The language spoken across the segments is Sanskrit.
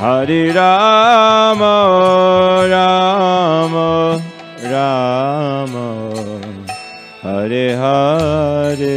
Hare Rama Rama Rama. Hare Hare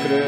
Krishna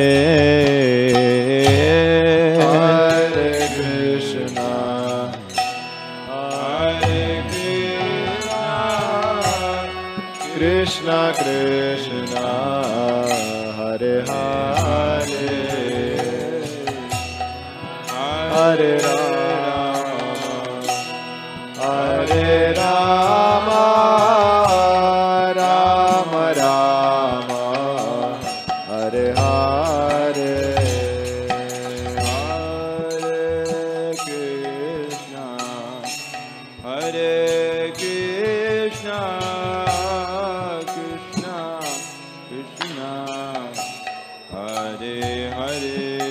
Hare Hare,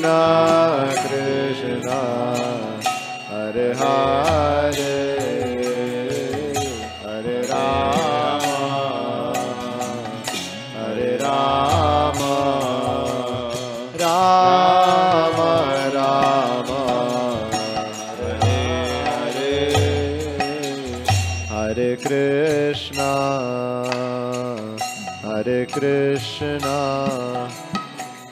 Krishna Krishna, Hare Hare, Hare Rama, Hare Rama, Rama Rama, Hare Hare. Hare Krishna, Hare Krishna,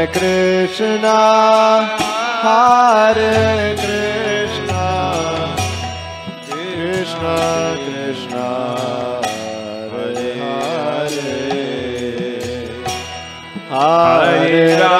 Hare Krishna Hare Krishna Krishna Krishna Hare Hare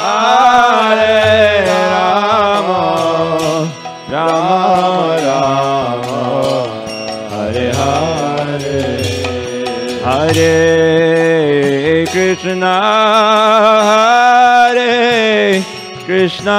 Hare Rama, Rama Rama, Hare Hare. Hare Krishna, Hare Krishna,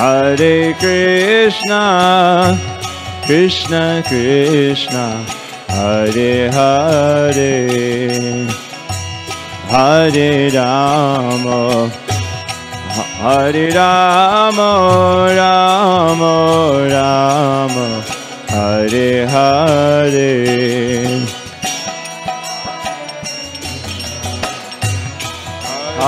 Hare Krishna, Krishna Krishna, Hare Hare, Hare Rama, Hare Rama, Rama Rama, Hare Hare.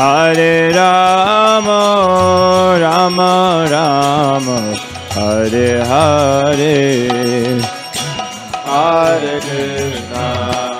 Hare Rama, Rama Rama, Hare Hare. Hare Krishna,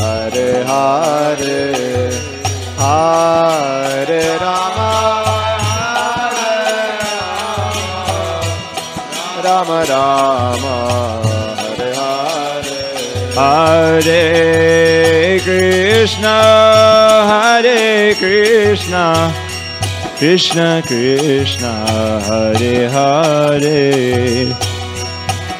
Hare Hare, Hare Rama, Hare Rama, Rama Rama, Hare Hare. Hare Krishna, Hare Krishna, Krishna Krishna, Hare Hare,